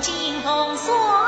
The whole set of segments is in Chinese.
金风送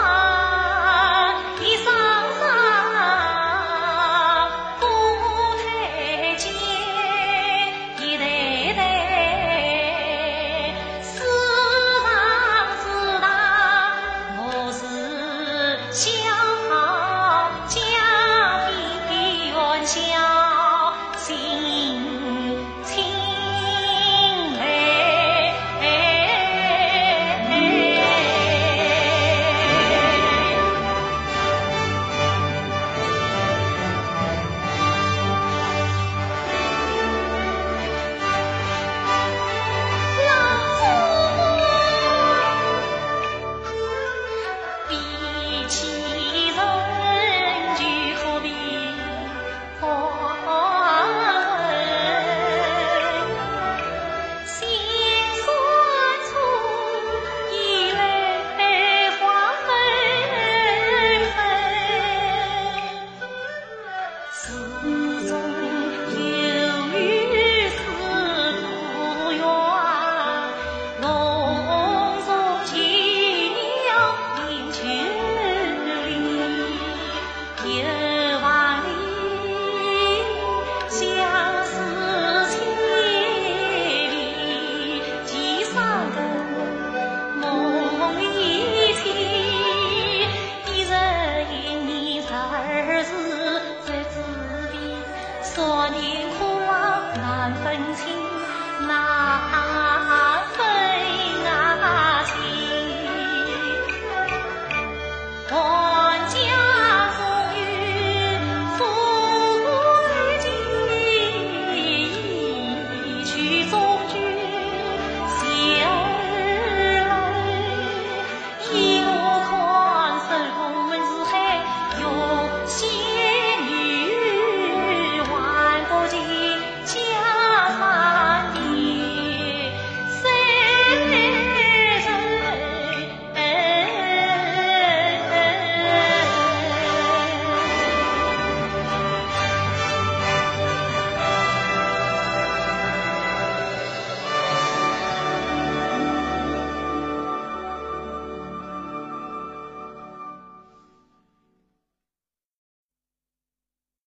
多年苦难分清，难。